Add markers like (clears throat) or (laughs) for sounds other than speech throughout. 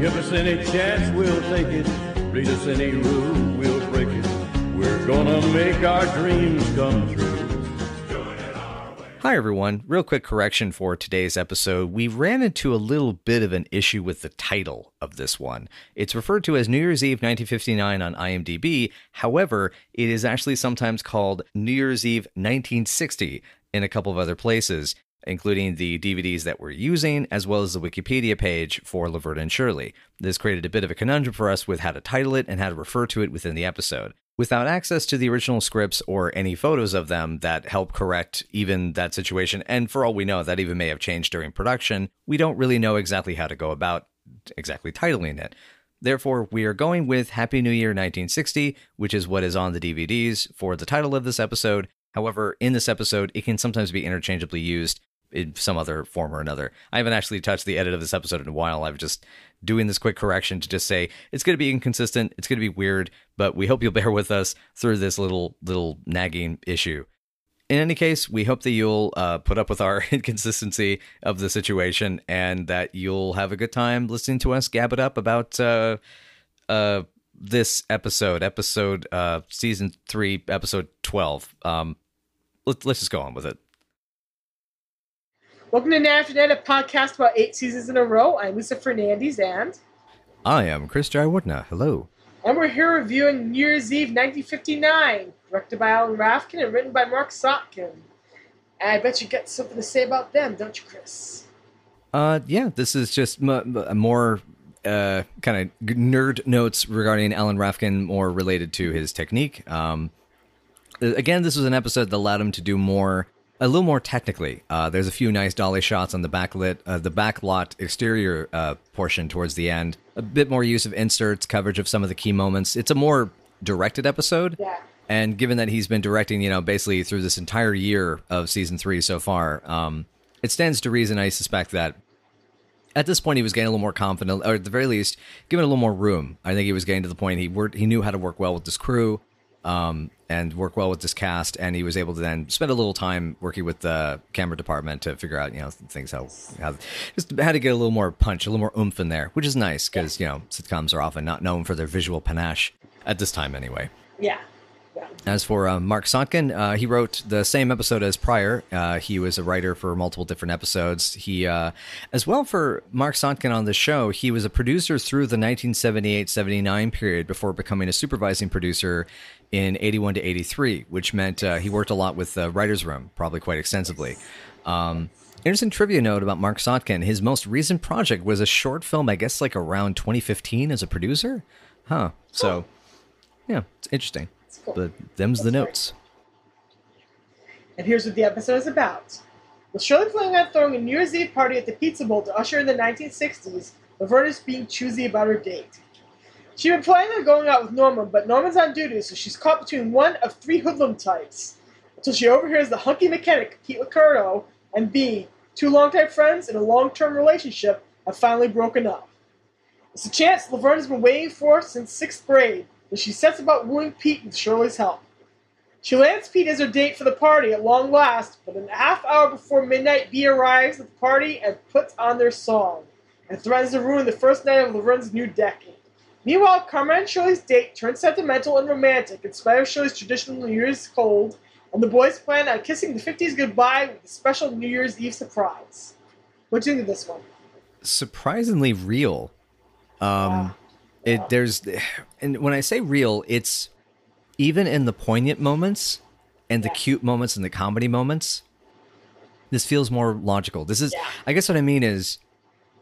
Give us any chance, we'll take it. Read us any rule, we'll break it. We're gonna make our dreams come true. Hi, everyone. Real quick correction for today's episode. We ran into a little bit of an issue with the title of this one. It's referred to as New Year's Eve 1959 on IMDb. However, it is actually sometimes called New Year's Eve 1960 in a couple of other places, including the DVDs that we're using, as well as the Wikipedia page for Laverne and Shirley. This created a bit of a conundrum for us with how to title it and how to refer to it within the episode without access to the original scripts or any photos of them that help correct even that situation. And for all we know, that even may have changed during production. We don't really know exactly how to go about exactly titling it. Therefore, we are going with Happy New Year 1960, which is what is on the DVDs for the title of this episode. However, in this episode, it can sometimes be interchangeably used in some other form or another. I haven't actually touched the edit of this episode in a while. I've just doing this quick correction to just say it's going to be inconsistent, it's going to be weird, but we hope you'll bear with us through this little little nagging issue. In any case, we hope that you'll uh, put up with our (laughs) inconsistency of the situation and that you'll have a good time listening to us gab it up about uh, uh, this episode, episode uh, season three, episode twelve. Um, let, let's just go on with it. Welcome to After Night, a podcast about eight seasons in a row. I'm Lisa Fernandez, and I am Chris Jaiwardna. Hello. And we're here reviewing New Year's Eve 1959, directed by Alan Rafkin and written by Marc Sotkin. And I bet you got something to say about them, don't you, Chris? Uh, yeah, this is just m- m- more uh, kind of nerd notes regarding Alan Rafkin, more related to his technique. Um, again, this was an episode that allowed him to do more a little more technically, uh, there's a few nice dolly shots on the backlit, uh, the backlot exterior uh, portion towards the end. A bit more use of inserts, coverage of some of the key moments. It's a more directed episode. Yeah. And given that he's been directing, you know, basically through this entire year of season three so far, um, it stands to reason, I suspect, that at this point he was getting a little more confident, or at the very least, given a little more room. I think he was getting to the point he worked, he knew how to work well with this crew um, and work well with this cast. And he was able to then spend a little time working with the camera department to figure out, you know, things how, how just had to get a little more punch, a little more oomph in there, which is nice because, you know, sitcoms are often not known for their visual panache at this time anyway. Yeah. As for uh, Marc Sotkin, uh, he wrote the same episode as prior. Uh, he was a writer for multiple different episodes. He, uh, as well for Marc Sotkin on the show, he was a producer through the 1978-79 period before becoming a supervising producer in 81 to 83, which meant uh, he worked a lot with the writer's room, probably quite extensively. Um, interesting trivia note about Marc Sotkin. His most recent project was a short film, I guess like around 2015 as a producer. Huh. So, yeah, it's interesting. Cool. But them's the That's notes. And here's what the episode is about. With Shirley planning on throwing a New Year's Eve party at the Pizza Bowl to usher in the 1960s, Laverne is being choosy about her date. She'd been planning on going out with Norman, but Norman's on duty, so she's caught between one of three hoodlum types. Until she overhears the hunky mechanic, Pete Lucardo, and Bea, two longtime friends in a long-term relationship, have finally broken up. It's a chance Laverne has been waiting for since sixth grade, and she sets about wooing Pete with Shirley's help. She lands Pete as her date for the party at long last, but a half hour before midnight, Bea arrives at the party and puts on their song, and threatens to ruin the first night of Laverne's new decade. Meanwhile, Carmine and Shirley's date turns sentimental and romantic in spite of Shirley's traditional New Year's cold, and the boys plan on kissing the 50s goodbye with a special New Year's Eve surprise. What do you think of this one? Surprisingly real. Um, it there's, and when I say real, it's even in the poignant moments and the cute moments and the comedy moments. This feels more logical. This is, Yeah. I guess, what I mean is,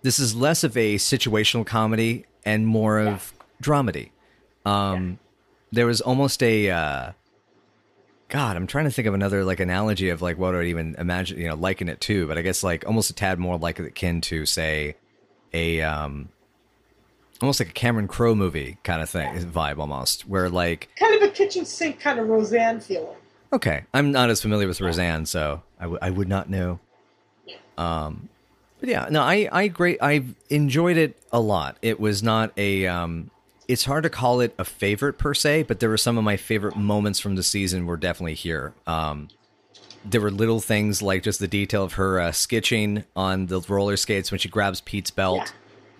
this is less of a situational comedy and more of dramedy. Um, there was almost a uh, God. I'm trying to think of another like analogy of like what I'd even imagine, you know, liken it to. But I guess like almost a tad more like akin to say a um, almost like a Cameron Crowe movie kind of thing vibe almost, where like Kind of a kitchen sink kind of Roseanne feeling. okay, I'm not as familiar with Roseanne, so I, w- I would not know. Um, but yeah, no, I I great I enjoyed it a lot. It was not a um, it's hard to call it a favorite per se, but there were some of my favorite moments from the season were definitely here. Um, there were little things like just the detail of her uh, sketching on the roller skates when she grabs Pete's belt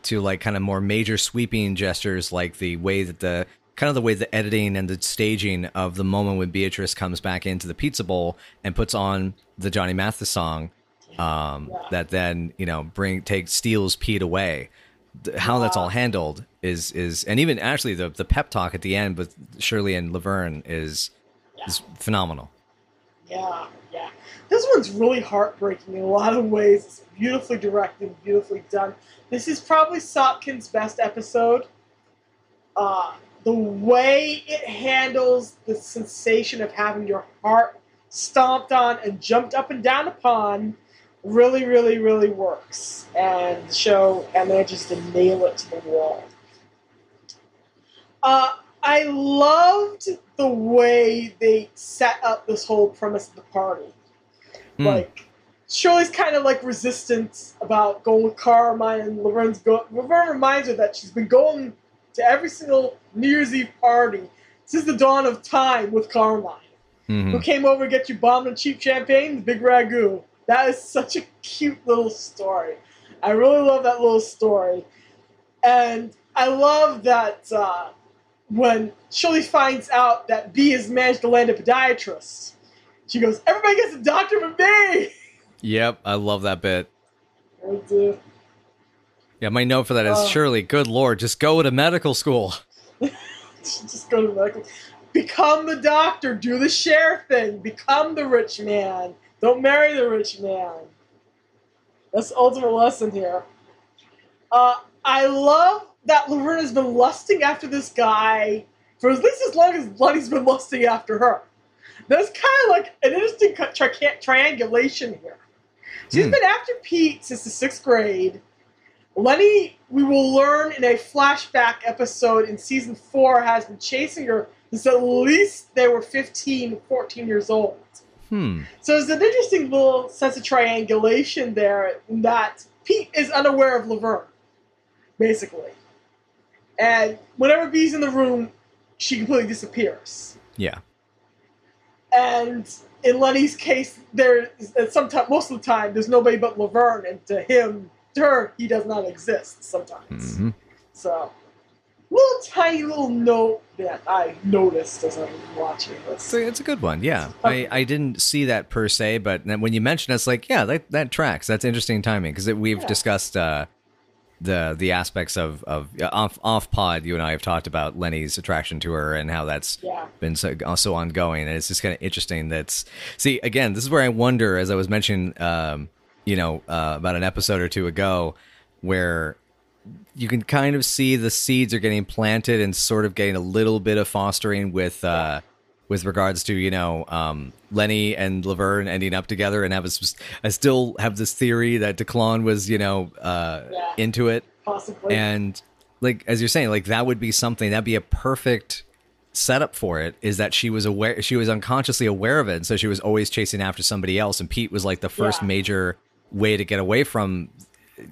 to like kind of more major sweeping gestures, like the way that the kind of the way the editing and the staging of the moment when Beatrice comes back into the pizza bowl and puts on the Johnny Mathis song, um, Yeah. that then you know bring take steals Pete away. How that's all handled is is and even actually the the pep talk at the end with Shirley and Laverne is is phenomenal. Yeah, yeah. This one's really heartbreaking in a lot of ways. It's beautifully directed, beautifully done. This is probably Sotkin's best episode. Uh, the way it handles the sensation of having your heart stomped on and jumped up and down upon really, really, really works. And the show manages to just nail it to the wall. Uh, I loved the way they set up this whole premise of the party. Hmm. Like, Shirley's kind of like resistant about going with Carmine, and Laverne's go. Laverne reminds her that she's been going to every single New Year's Eve party since the dawn of time with Carmine, Mhm. who came over to get you bombed and cheap champagne, the big ragu. That is such a cute little story. I really love that little story, and I love that uh, when Shirley finds out that Bea has managed to land a podiatrist. She goes, "Everybody gets a doctor but me." Yep, I love that bit. I do. Yeah, my note for that is. Shirley, good lord, just go to medical school. (laughs) Just go to medical. Become the doctor. Do the share thing. Become the rich man. Don't marry the rich man. That's the ultimate lesson here. Uh, I love that Laverne has been lusting after this guy for at least as long as Lenny's been lusting after her. There's kind of like an interesting tri- tri- triangulation here. She's Hmm. been after Pete since the sixth grade. Lenny, we will learn in a flashback episode in season four, has been chasing her since at least they were 15, 14 years old. Hmm. So there's an interesting little sense of triangulation there in that Pete is unaware of Laverne, basically. And whenever Bea's in the room, she completely disappears. Yeah. And in Lenny's case, there is sometimes most of the time there's nobody but Laverne, and to him, to her, he does not exist sometimes. hmm So, little tiny little note that I noticed as I was watching this. It's a, it's a good one. Yeah, I, I didn't see that per se, but when you mention it, it's like, yeah, that, that tracks. That's interesting timing because we've Yeah. discussed uh, the the aspects of of uh, off off pod. You and I have talked about Lenny's attraction to her and how that's Yeah. been so also ongoing, and it's just kind of interesting. That's see again. This is where I wonder, as I was mentioning, um, you know, uh, about an episode or two ago, where you can kind of see the seeds are getting planted and sort of getting a little bit of fostering with uh with regards to you know um Lenny and Laverne ending up together and have a, I still have this theory that Declan was you know uh Yeah. into it Possibly. and like as you're saying like that would be something that'd be a perfect setup for it is that she was aware she was unconsciously aware of it and so she was always chasing after somebody else and Pete was like the first Yeah. major way to get away from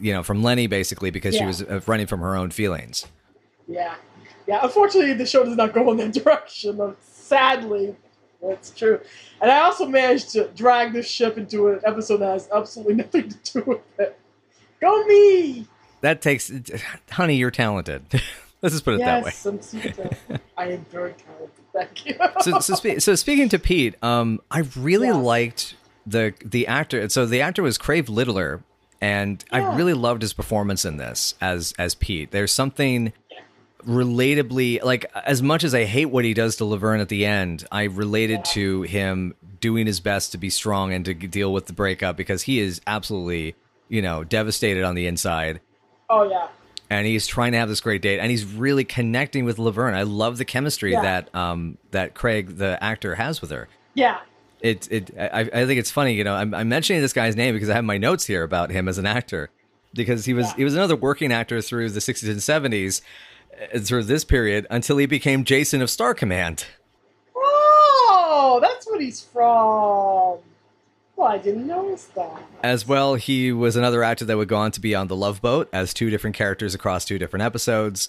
you know from Lenny basically because she was uh, running from her own feelings Yeah. Yeah, unfortunately, the show does not go in that (laughs) direction. Sadly, that's true. And I also managed to drag this ship into an episode that has absolutely (laughs) nothing to do with it. Go me! that takes (sighs) honey you're talented (laughs) let's just put it that way yes, I'm super. I am very talented. Thank you. so so, spe- so speaking to Pete, um, I really Yeah. liked the the actor. So the actor was Craig Littler, and I really loved his performance in this as as Pete. There's something relatably like as much as I hate what he does to Laverne at the end, I related to him doing his best to be strong and to deal with the breakup because he is absolutely you know devastated on the inside oh, yeah. and he's trying to have this great date and he's really connecting with Laverne. I love the chemistry Yeah. that um that Craig the actor has with her. Yeah. It it I, I think it's funny, you know, I'm, I'm mentioning this guy's name because I have my notes here about him as an actor because he was Yeah. he was another working actor through the 60s and 70s uh, through this period until he became Jason of Star Command. Oh, that's what he's from. Well, I didn't notice that. As well, he was another actor that would go on to be on The Love Boat as two different characters across two different episodes.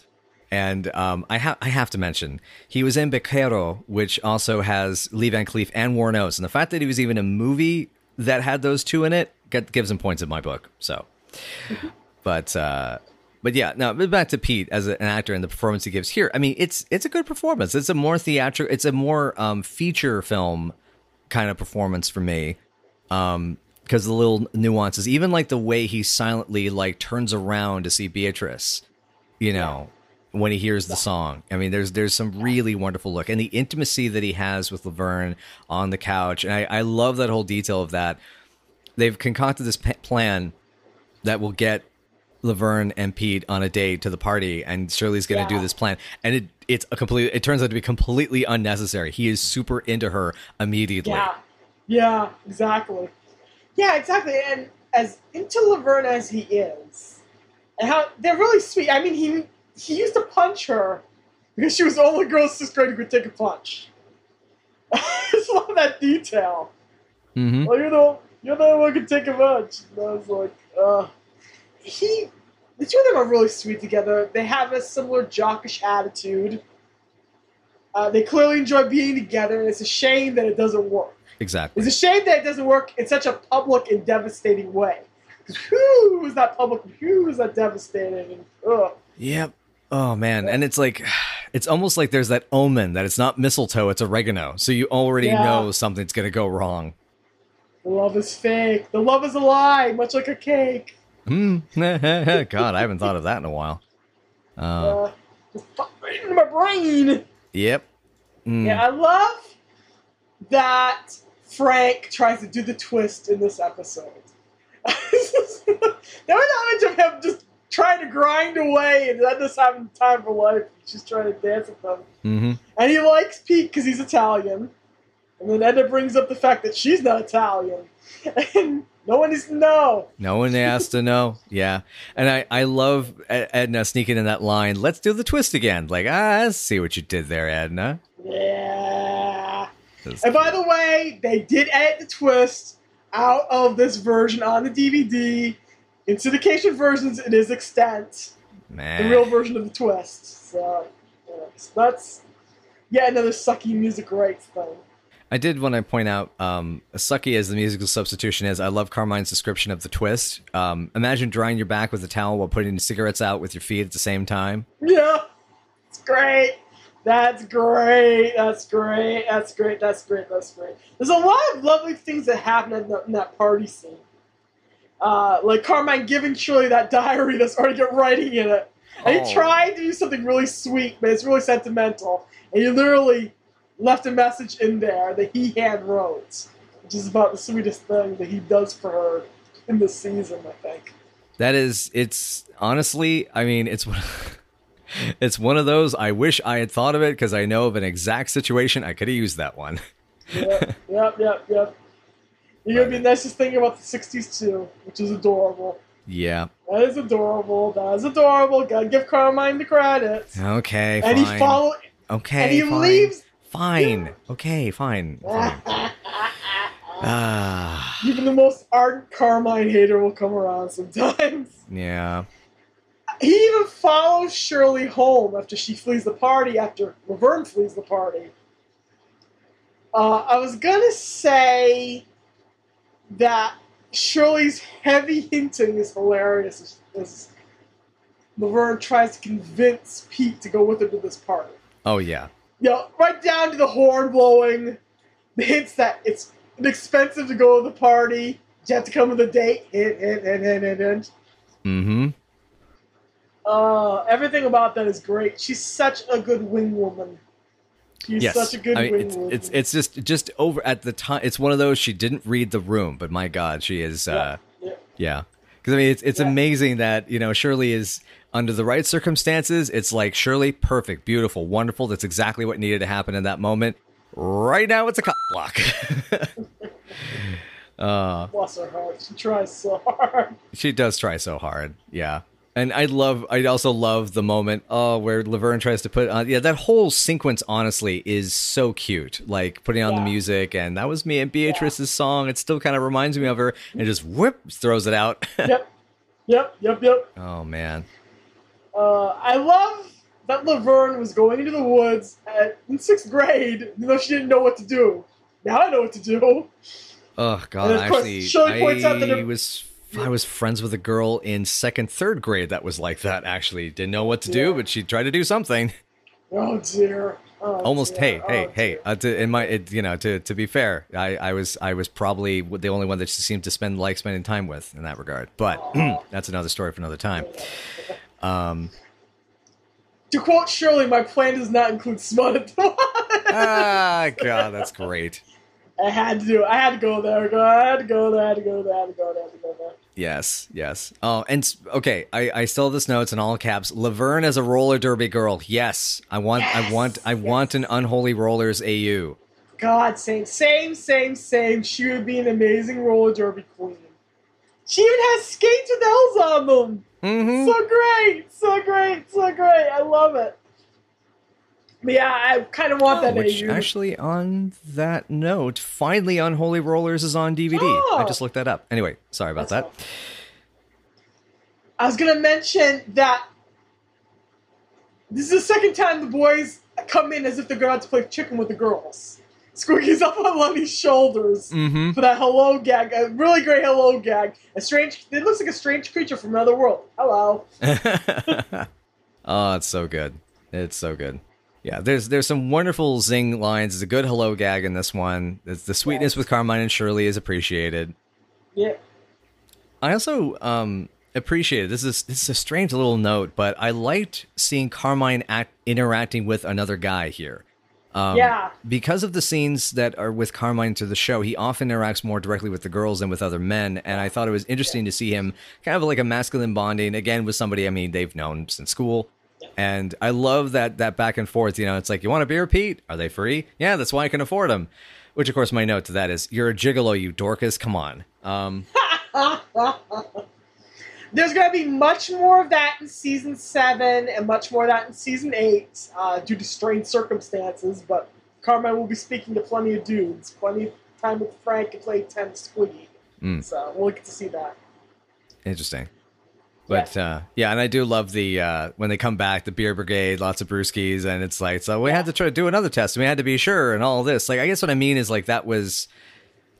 And um, I, ha- I have to mention, he was in Barquero, which also has Lee Van Cleef and Warren Oates. And the fact that he was even a movie that had those two in it gives him points in my book. So, but uh, but yeah, now back to Pete as an actor and the performance he gives here. I mean, it's it's a good performance. It's a more theatrical. It's a more um, feature film kind of performance for me. Um, because the little nuances, even like the way he silently like turns around to see Beatrice, you know, when he hears the song. I mean, there's there's some really wonderful look and the intimacy that he has with Laverne on the couch, and I, I love that whole detail of that. They've concocted this p- plan that will get Laverne and Pete on a date to the party, and Shirley's going to Yeah. do this plan, and it it's a complete. It turns out to be completely unnecessary. He is super into her immediately. Yeah, yeah, exactly. Yeah, exactly. And as into Laverne as he is, and how they're really sweet. I mean, he he used to punch her because she was the only girl in sixth grade who could take a punch. (laughs) I just love that detail. Mm-hmm. Well, you know, you're the only one who can take a punch. And I was like, uh, he. The two of them are really sweet together. They have a similar jockish attitude. Uh, they clearly enjoy being together, and it's a shame that it doesn't work. Exactly. It's a shame that it doesn't work in such a public and devastating way. Whew, was that public? Whew, was that devastating? And, ugh. Yep. Oh man, and it's like it's almost like there's that omen that it's not mistletoe, it's oregano. So you already Yeah. know something's gonna go wrong. The love is fake. The love is a lie, much like a cake. Hmm. (laughs) God, I haven't thought of that in a while. Uh, Uh, just right into my brain. yep. Mm. Yeah, I love that Frank tries to do the twist in this episode. (laughs) there was that image of him just trying to grind away and not just having time for life. He's just trying to dance with them. hmm And he likes Pete because he's Italian. And then Edna brings up the fact that she's not Italian. (laughs) And no one needs to know. No one has to know. Yeah, and I I love Edna sneaking in that line. Let's do the twist again. Like ah, I see what you did there, Edna. Yeah. And by the way, they did edit the twist out of this version on the DVD. In syndication versions, it is extant. Man. The real version of the twist. So, yeah, so that's yet another sucky music rights thing. I did want to point out, um, as sucky as the musical substitution is, I love Carmine's description of the twist. Um, imagine drying your back with a towel while putting cigarettes out with your feet at the same time. Yeah, it's great. That's great. That's great. That's great. That's great. That's great. There's a lot of lovely things that happen in, the, in that party scene. Uh, like Carmine giving Shirley that diary that's already got writing in it. And Oh. he tried to do something really sweet, but it's really sentimental. And he literally left a message in there that he hand wrote, which is about the sweetest thing that he does for her in this season, I think. That is, it's honestly, I mean, it's one, (laughs) it's one of those. I wish I had thought of it because I know of an exact situation I could have used that one. yep, yep, yep, yep. You're gonna be the nicest thing about the '60s too, which is adorable. Yeah. That is adorable. That is adorable. Gotta give Carmine the credit. Okay. Fine. And he fine. follow. Okay. and he fine. leaves. Fine. Okay. Fine. fine. (laughs) Ah. Even the most ardent Carmine hater will come around sometimes. (laughs) yeah. He even follows Shirley home after she flees the party. After Laverne flees the party. Uh, I was gonna say that Shirley's heavy hinting is hilarious. As, as Laverne tries to convince Pete to go with her to this party. Oh yeah. You know, right down to the horn blowing, the hints that it's expensive to go to the party. You have to come with a date. Hint, hint, hint, hint, hint, hint. Mm-hmm. Uh, everything about that is great. She's such a good wing woman. She's yes. such a good I mean, it's, it's it's just just over at the time. It's one of those she didn't read the room, but my God, she is. Uh, yeah. yeah. Because I mean, it's it's Yeah. amazing that you know Shirley is under the right circumstances. It's like Shirley, perfect, beautiful, wonderful. That's exactly what needed to happen in that moment. Right now, it's a cop block. (laughs) uh, Bless her heart. She tries so hard. she does try so hard. Yeah. And I love, I also love the moment, oh, where Laverne tries to put on, yeah, that whole sequence, honestly, is so cute. Like putting on the music, and that was me and Beatrice's song. It still kind of reminds me of her, and just whoop, throws it out. (laughs) yep. Yep, yep, yep. oh, man. Uh, I love that Laverne was going into the woods at, in sixth grade, even though she didn't know what to do. Now I know what to do. Oh, God. And of course, Actually, Shirley points out that I her- was I was friends with a girl in second, third grade that was like that. Actually, didn't know what to do, but she tried to do something. Oh dear. Oh, Almost. dear. Hey, Oh, hey, hey. Uh, to, in my, it, you know, to to be fair, I, I was I was probably the only one that she seemed to spend like spending time with in that regard. But (clears throat) that's another story for another time. Um, To quote Shirley, my plan does not include smut at the ah, God, that's great. (laughs) I had to do it. I had to go there. I had to go there. I had to go there. I had to go there. I had to go there. Yes, yes. Oh, and okay, I, I still have this notes in all caps. Laverne as a roller derby girl. Yes, I want, I want, I yes. want an unholy rollers AU. God, same, same, same, same. She would be an amazing roller derby queen. She even has skates with L's on them. Mm-hmm. So great, so great, so great. I love it. Yeah, I kind of want that Oh, which AU. actually, on that note, finally, Unholy Rollers is on DVD. I Oh. just looked that up. Anyway, sorry about That's that. I was gonna mention that this is the second time the boys come in as if they're going to play chicken with the girls. Squeaky's (laughs) up on Lenny's shoulders Mm-hmm. for that hello gag, a really great hello gag. A strange, it looks like a strange creature from another world. Hello. oh, (laughs) it's so good. It's so good. Yeah, there's there's some wonderful zing lines. There's a good hello gag in this one. It's the sweetness with Carmine and Shirley is appreciated. Yeah. I also um, appreciated this is this is a strange little note, but I liked seeing Carmine act, interacting with another guy here. Um, Yeah. Because of the scenes that are with Carmine to the show, he often interacts more directly with the girls than with other men, and I thought it was interesting to see him kind of like a masculine bonding again with somebody. I mean, they've known since school. And I love that that back and forth. You know, it's like, you want a beer, Pete? Are they free? Yeah, that's why I can afford them. Which, of course, my note to that is, you're a gigolo, you Dorcas. Come on. Um, (laughs) There's going to be much more of that in season seven and much more of that in season eight uh, due to strange circumstances. But Carmine will be speaking to plenty of dudes, plenty of time with Frank and play 10 Squiggy. Mm. So we'll get to see that. Interesting. But uh, yeah, and I do love the uh, when they come back, the beer brigade, lots of brewskis, and it's like, so we had to try to do another test, and we had to be sure, and all this. Like, I guess what I mean is like that was,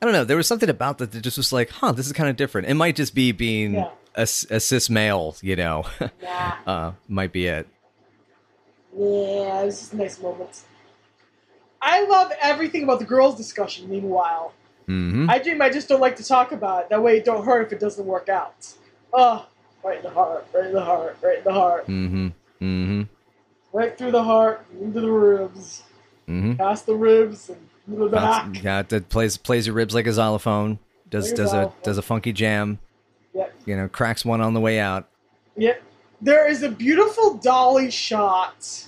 I don't know, there was something about that that just was like, huh, this is kind of different. It might just be being Yeah. a, a cis male, you know, (laughs) Nah. uh, might be it. Yeah, it was just nice moments. I love everything about the girls' discussion, meanwhile. hmm I dream I just don't like to talk about it. That way it don't hurt if it doesn't work out. Oh, right in the heart, right in the heart, right in the heart. Mm-hmm. Mm-hmm. Right through the heart, into the ribs, mm-hmm. past the ribs, and into the back. Yeah, that plays plays your ribs like a xylophone. Does Like a does a xylophone. does a funky jam. Yep. You know, cracks one on the way out. Yep. There is a beautiful dolly shot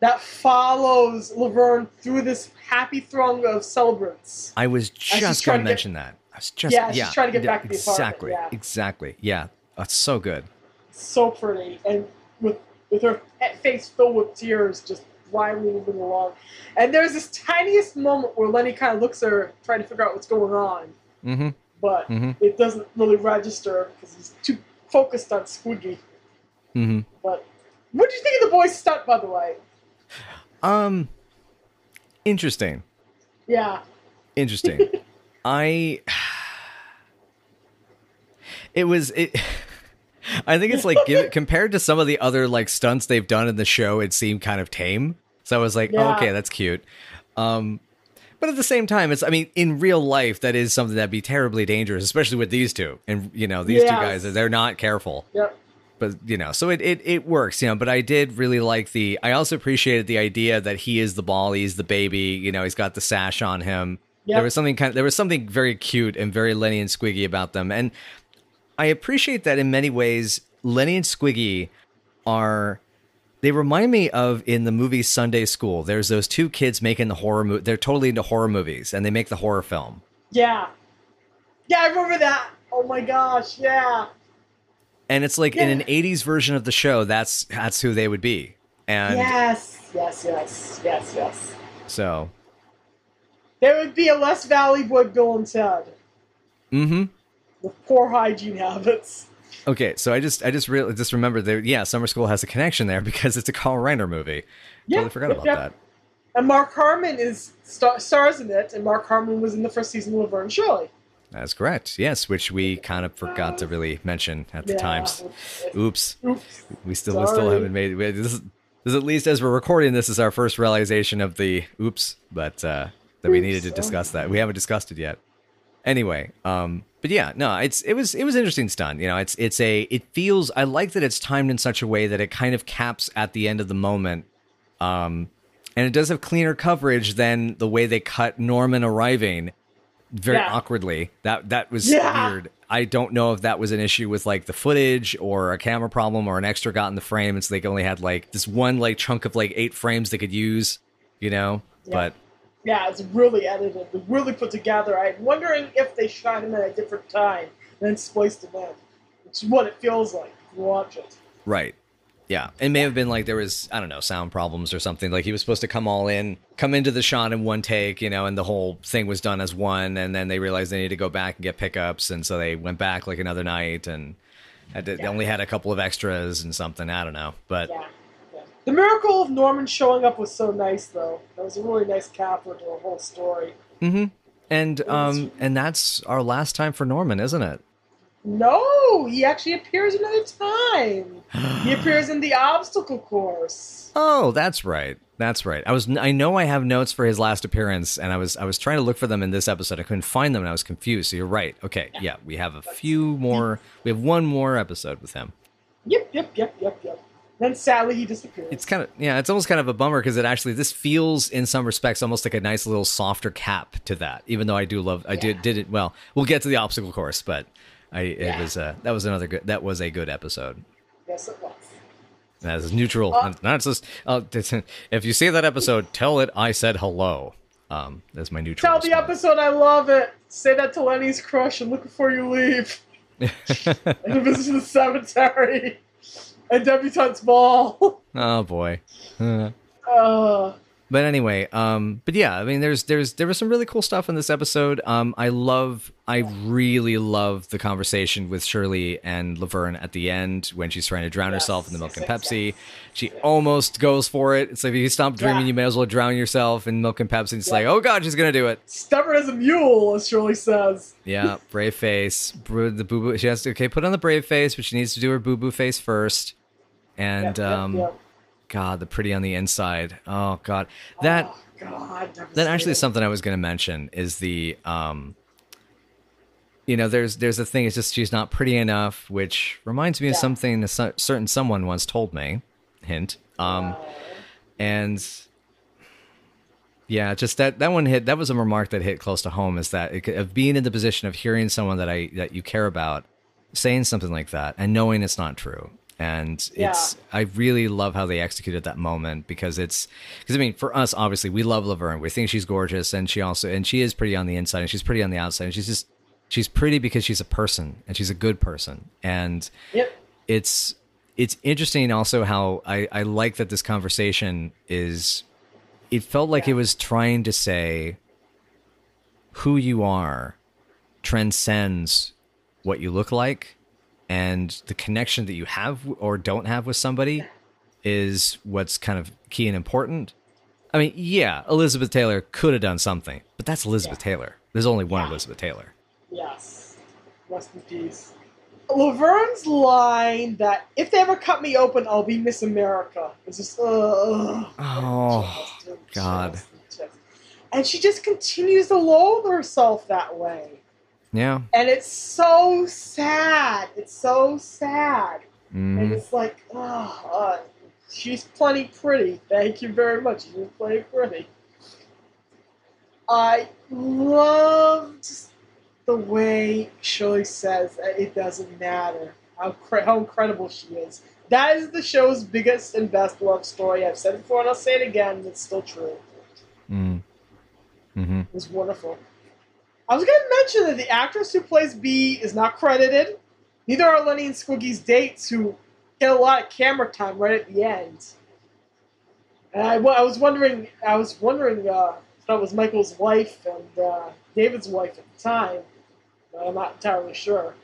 that follows Laverne through this happy throng of celebrants. I was just going to to get- mention that. I was just Yeah, she's trying to get back to the apartment, exactly, yeah. exactly. Yeah, that's so good. so pretty, and with with her face filled with tears, just blindly moving along. And there's this tiniest moment where Lenny kind of looks at her, trying to figure out what's going on, Mm-hmm. but Mhm. it doesn't really register because he's too focused on Squiggy. Mm-hmm. But what do you think of the boy's stunt, by the way? Um, interesting. Yeah, Interesting. (laughs) I. (sighs) It was it. I think it's like give, (laughs) compared to some of the other like stunts they've done in the show, it seemed kind of tame. So I was like, oh, okay, that's cute. Um, but at the same time, it's I mean, in real life, that is something that'd be terribly dangerous, especially with these two. And you know, these two guys, they're not careful. yep. but you know so it, it it works you know but i did really like the i also appreciated the idea that he is the ball he's the baby you know he's got the sash on him Yep. there was something kind of, there was something very cute and very lenny and squiggy about them and i appreciate that in many ways lenny and squiggy are they remind me of in the movie Summer School. There's those two kids making the horror movie they're totally into horror movies and they make the horror film. Yeah, yeah, I remember that. Oh my gosh, yeah. and it's like in an 80s version of the show that's that's who they would be. And yes, yes, yes, yes, yes. so. There would be a less Valley Boy Bill and Ted. Mm-hmm with poor hygiene habits. Okay, so I just I just really just remembered that yeah, Summer School has a connection there (laughs) because it's a Carl Reiner movie. Yeah, totally forgot about yep. that. And Mark Harmon is star- stars in it, and Mark Harmon was in the first season of Laverne and Shirley. That's correct. Yes, which we kind of forgot to really mention at the Yeah. times. Oops. Oops. We still we still haven't made we- this. Is, this is at least as we're recording this is our first realization of the oops, but uh, that we needed to discuss that. We haven't discussed it yet. Anyway, um, but yeah, no, it's it was it was interesting stunt. You know, it's it's a it feels I like that it's timed in such a way that it kind of caps at the end of the moment. Um, and it does have cleaner coverage than the way they cut Norman arriving very Yeah. awkwardly. That that was Yeah. weird. I don't know if that was an issue with like the footage or a camera problem or an extra got in the frame, and so they only had like this one like chunk of like eight frames they could use, you know. Yeah. But Yeah, it's really edited, really put together. I'm wondering if they shot him at a different time and then spliced him in, It's what it feels like watch it. right, yeah, it may have been like there was I don't know sound problems or something. Like he was supposed to come all in, come into the shot in one take, you know, and the whole thing was done as one, and then they realized they needed to go back and get pickups, and so they went back like another night and. had to- They Yeah. only had a couple of extras and something. I don't know, but Yeah. The miracle of Norman showing up was so nice, though. That was a really nice capper to the whole story. Mm-hmm. And um and that's our last time for Norman, isn't it? No, he actually appears another time. (gasps) he appears in the obstacle course. Oh, that's right. That's right. I was I know I have notes for his last appearance and I was I was trying to look for them in this episode. I couldn't find them and I was confused. So you're right. Okay. Yeah, we have a few more we have one more episode with him. Yep, yep, yep, yep, yep. Then sadly he disappears. It's kind of yeah, it's almost kind of a bummer because it actually this feels in some respects almost like a nice little softer cap to that. Even though I do love I did did it well. We'll get to the obstacle course, but I it Yeah. was uh that was another good that was a good episode. yes, it was. As neutral, Uh, not just. Uh, if you see that episode, tell it I said hello. Um, that's my neutral. Tell the episode I love it. Say that to Lenny's crush. and look before you leave. (laughs) and visit the cemetery. And debutante's ball. (laughs) oh boy. Uh, uh, but anyway, um, but yeah, I mean, there's there's there was some really cool stuff in this episode. Um, I love, I really love the conversation with Shirley and Laverne at the end when she's trying to drown Yes, herself in the milk and Pepsi. yes. She almost goes for it. It's like if you stop dreaming, Yeah. you may as well drown yourself in milk and Pepsi. It's Yeah. like, oh god, she's gonna do it. stubborn as a mule, as Shirley says. Yeah, brave face. The boo boo. She has to okay put on the brave face, but she needs to do her boo boo face first. And Yep, yep, um, yep. God, the pretty on the inside. Oh God, that Oh, God, that actually is something I was going to mention is the um. You know, there's there's a thing. It's just she's not pretty enough, which reminds me of something a certain someone once told me. Hint. Um, and yeah, just that that one hit. That was a remark that hit close to home. Is that it, of being in the position of hearing someone that I that you care about saying something like that and knowing it's not true. And it's I really love how they executed that moment because it's because I mean for us obviously we love Laverne. We think she's gorgeous and she also and she is pretty on the inside and she's pretty on the outside. And she's just she's pretty because she's a person and she's a good person. And Yep. it's it's interesting also how I, I like that this conversation is it felt like it was trying to say who you are transcends what you look like and the connection that you have or don't have with somebody is what's kind of key and important. I mean, yeah, Elizabeth Taylor could have done something, but that's Elizabeth Taylor. There's only one Yeah. Elizabeth Taylor. Yes. Rest in peace. Laverne's line that if they ever cut me open, I'll be Miss America. It's just, uh, Oh, just, just, God. just. And she just continues to loathe herself that way. Yeah. And it's so sad. It's so sad. And Mhm. it's like, oh, uh, she's plenty pretty. Thank you very much. She's plenty pretty. I loved the way Shirley says that it doesn't matter how cre- how incredible she is. That is the show's biggest and best love story. I've said it before and I'll say it again. It's still true. Mm. Mm-hmm. It was wonderful. I was going to mention that the actress who plays Bea is not credited. Neither are Lenny and Squiggy's dates, who get a lot of camera time right at the end. And I, I was wondering, I was wondering uh, if that was Michael's wife and uh, David's wife at the time. But I'm not entirely sure.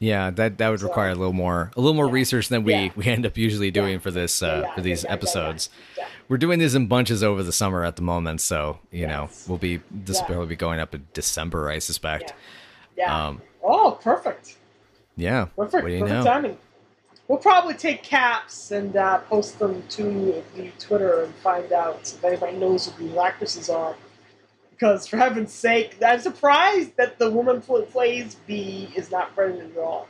Yeah, that that would So- require a little more a little more Yeah. research than we Yeah. we end up usually doing for this uh, Yeah, yeah, for these yeah, yeah, yeah, episodes. yeah. We're doing these in bunches over the summer at the moment, so you know we'll be this Yeah. will probably be going up in December, I suspect. Yeah. Um, oh, perfect. yeah. Perfect. What do you perfect know? timing. We'll probably take caps and uh, post them to the Twitter and find out if anybody knows who the actresses are. Because for heaven's sake, I'm surprised that the woman who plays Bea is not credited at all.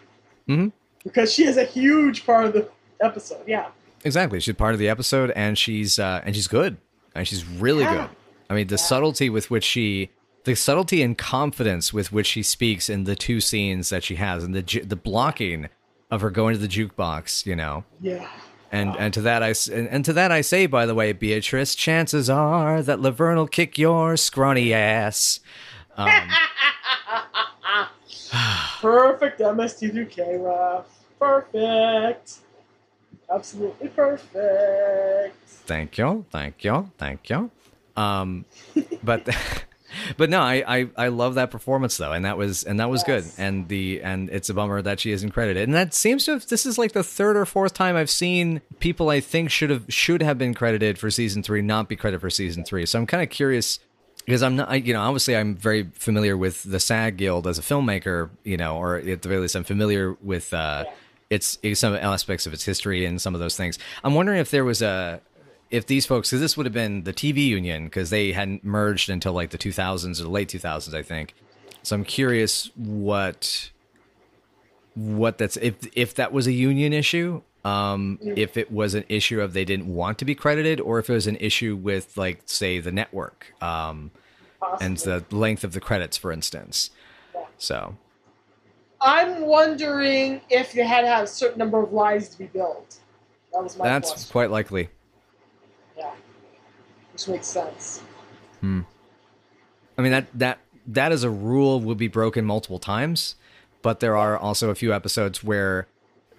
Mhm. Because she is a huge part of the episode. Yeah. Exactly. She's part of the episode, and she's uh, and she's good, and she's really Yeah. good. I mean, the Yeah. subtlety with which she, the subtlety and confidence with which she speaks in the two scenes that she has, and the ju- the blocking of her going to the jukebox, you know, Yeah. And and to that I and, and to that I say, by the way, Beatrice, chances are that Laverne will kick your scrawny ass. Um, (laughs) Perfect MST3K ref. Perfect. Absolutely perfect. Thank you, thank you, thank you. Um, but (laughs) (laughs) but no, I, I I love that performance though, and that was and that was Yes. good. And the and it's a bummer that she isn't credited. And that seems to have this is like the third or fourth time I've seen people I think should have should have been credited for season three not be credited for season three. So I'm kind of curious because I'm not, I, you know, obviously I'm very familiar with the SAG Guild as a filmmaker, you know, or at the very least I'm familiar with uh, its some aspects of its history and some of those things. I'm wondering if there was a, if these folks, because this would have been the TV union because they hadn't merged until like the 2000s or the late 2000s, I think. So I'm curious what, what that's if if that was a union issue. Um, if it was an issue of they didn't want to be credited, or if it was an issue with, like, say, the network, um, and the length of the credits, for instance. So, I'm wondering if you had to have a certain number of lines to be built. That was my that's quite likely. Yeah. Which makes sense. Hmm. I mean that that that as a rule would be broken multiple times, but there are also a few episodes where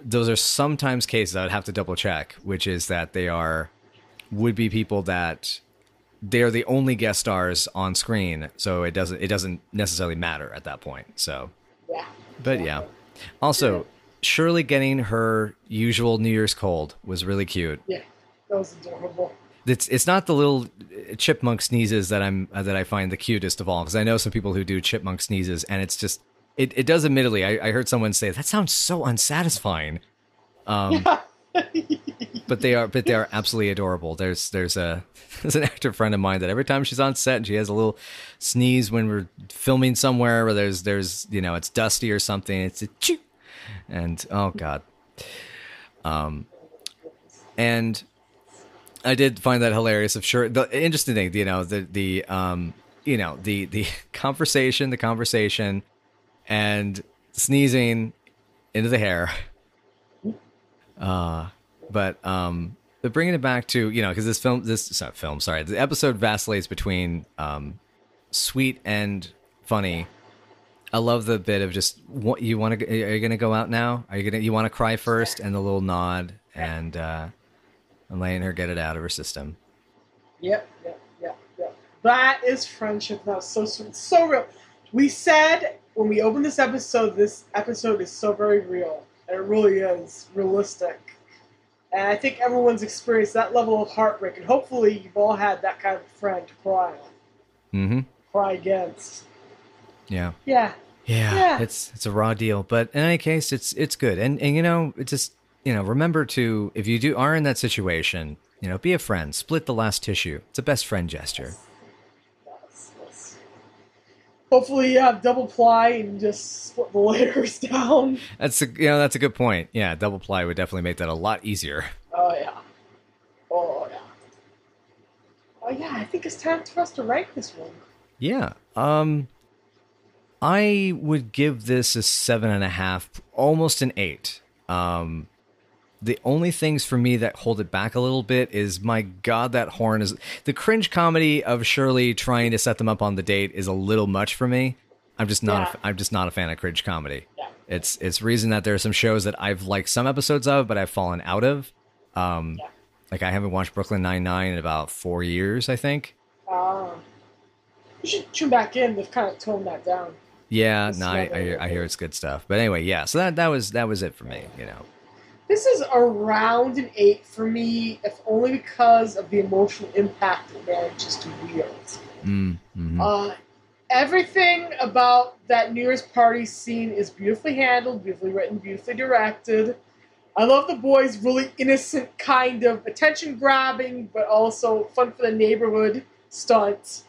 those are sometimes cases I would have to double check, which is that they are would be people that they're the only guest stars on screen, so it doesn't it doesn't necessarily matter at that point. So, Yeah. but yeah. Also, Shirley getting her usual New Year's cold was really cute. Yeah. That was adorable. It's it's not the little chipmunk sneezes that I'm uh, that I find the cutest of all because I know some people who do chipmunk sneezes and it's just it, it does admittedly I, I heard someone say that sounds so unsatisfying, um, (laughs) but they are but they are absolutely adorable. There's there's a (laughs) there's an actor friend of mine that every time she's on set and she has a little sneeze when we're filming somewhere where there's there's you know it's dusty or something it's a choo and oh god, um, and I did find that hilarious. Of sure, the interesting thing, you know, the the um, you know, the the (laughs) conversation, the conversation, and sneezing into the hair. (laughs) Uh, but um, but bringing it back to you know, because this film, this sorry, film, sorry, the episode vacillates between um, sweet and funny. I love the bit of just what you want to. Are you going to go out now? Are you gonna you want to cry first? And the little nod and. uh and letting her get it out of her system. Yep, yep, yep, yep. That is friendship. That was so sweet. So real. We said when we opened this episode, this episode is so very real. And it really is realistic. And I think everyone's experienced that level of heartbreak. And hopefully you've all had that kind of friend to cry on, Mm-hmm. cry against. Yeah. Yeah. yeah. Yeah. It's it's a raw deal, but in any case, it's it's good. And and you know, it just you know, remember to if you do are in that situation, you know, be a friend, split the last tissue. It's a best friend gesture. Yes, yes. Hopefully you have double ply and just split the (laughs) layers down. That's a you know that's a good point. Yeah, double ply would definitely make that a lot easier. Oh yeah. Oh yeah. Oh yeah, I think it's time for us to rank this one. Yeah. Um I would give this a seven and a half, almost an eight. Um the only things for me that hold it back a little bit is my god that horn is the cringe comedy of Shirley trying to set them up on the date is a little much for me. I'm just not Yeah. a, I'm just not a fan of cringe comedy. Yeah. It's it's reason that there are some shows that I've liked some episodes of but I've fallen out of. Um Yeah. like I haven't watched Brooklyn Nine Nine in about 4 years, I think. Uh, you should tune back in they've kind of toned that down. Yeah, It's no, I, I, I hear it's good stuff. But anyway, yeah. So that that was that was it for me. You know. This is around an eight for me, if only because of the emotional impact it manages to wield. Mm, mhm. Uh, everything about that New Year's party scene is beautifully handled, beautifully written, beautifully directed. I love the boys' really innocent kind of attention grabbing, but also fun for the neighborhood stunts.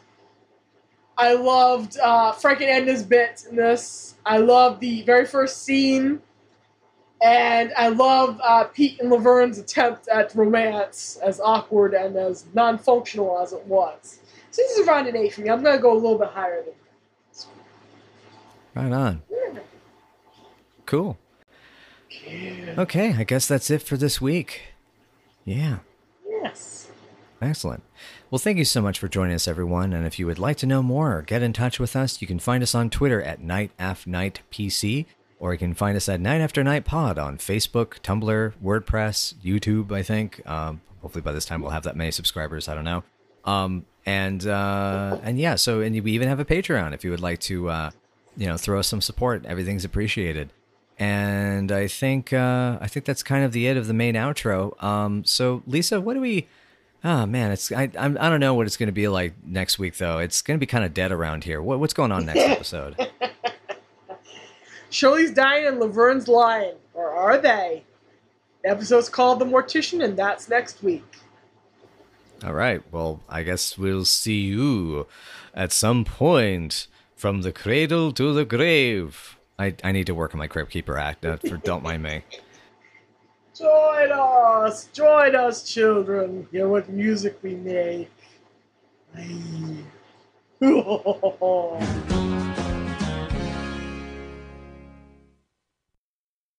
I loved uh, Frank and Edna's bit in this. I love the very first scene. And I love uh, Pete and Laverne's attempt at romance, as awkward and as non functional as it was. So this is around an 8 for me. I'm going to go a little bit higher than this. Right on. Cool. Okay, I guess that's it for this week. Yeah. Yes. Excellent. Well, thank you so much for joining us, everyone. And if you would like to know more or get in touch with us, you can find us on Twitter at Night Af Night PC, or you can find us at Night After Night Pod on Facebook, Tumblr, WordPress, YouTube. I think. Um, hopefully, by this time we'll have that many subscribers. I don't know. Um, and uh, and yeah, so and we even have a Patreon if you would like to, uh, you know, throw us some support. Everything's appreciated. And I think uh, I think that's kind of the it of the main outro. Um, so Lisa, what do we? Oh man, it's I I'm, I don't know what it's going to be like next week though. It's going to be kind of dead around here. What, what's going on next (laughs) episode? Shirley's dying and Laverne's lying, or are they? The episode's called The Mortician, and that's next week. All right. Well, I guess we'll see you at some point from the cradle to the grave. I, I need to work on my Crypt Keeper act. Uh, for, don't mind me. (laughs) Join us, join us, children. Hear what music we make. Aye. (laughs) (laughs)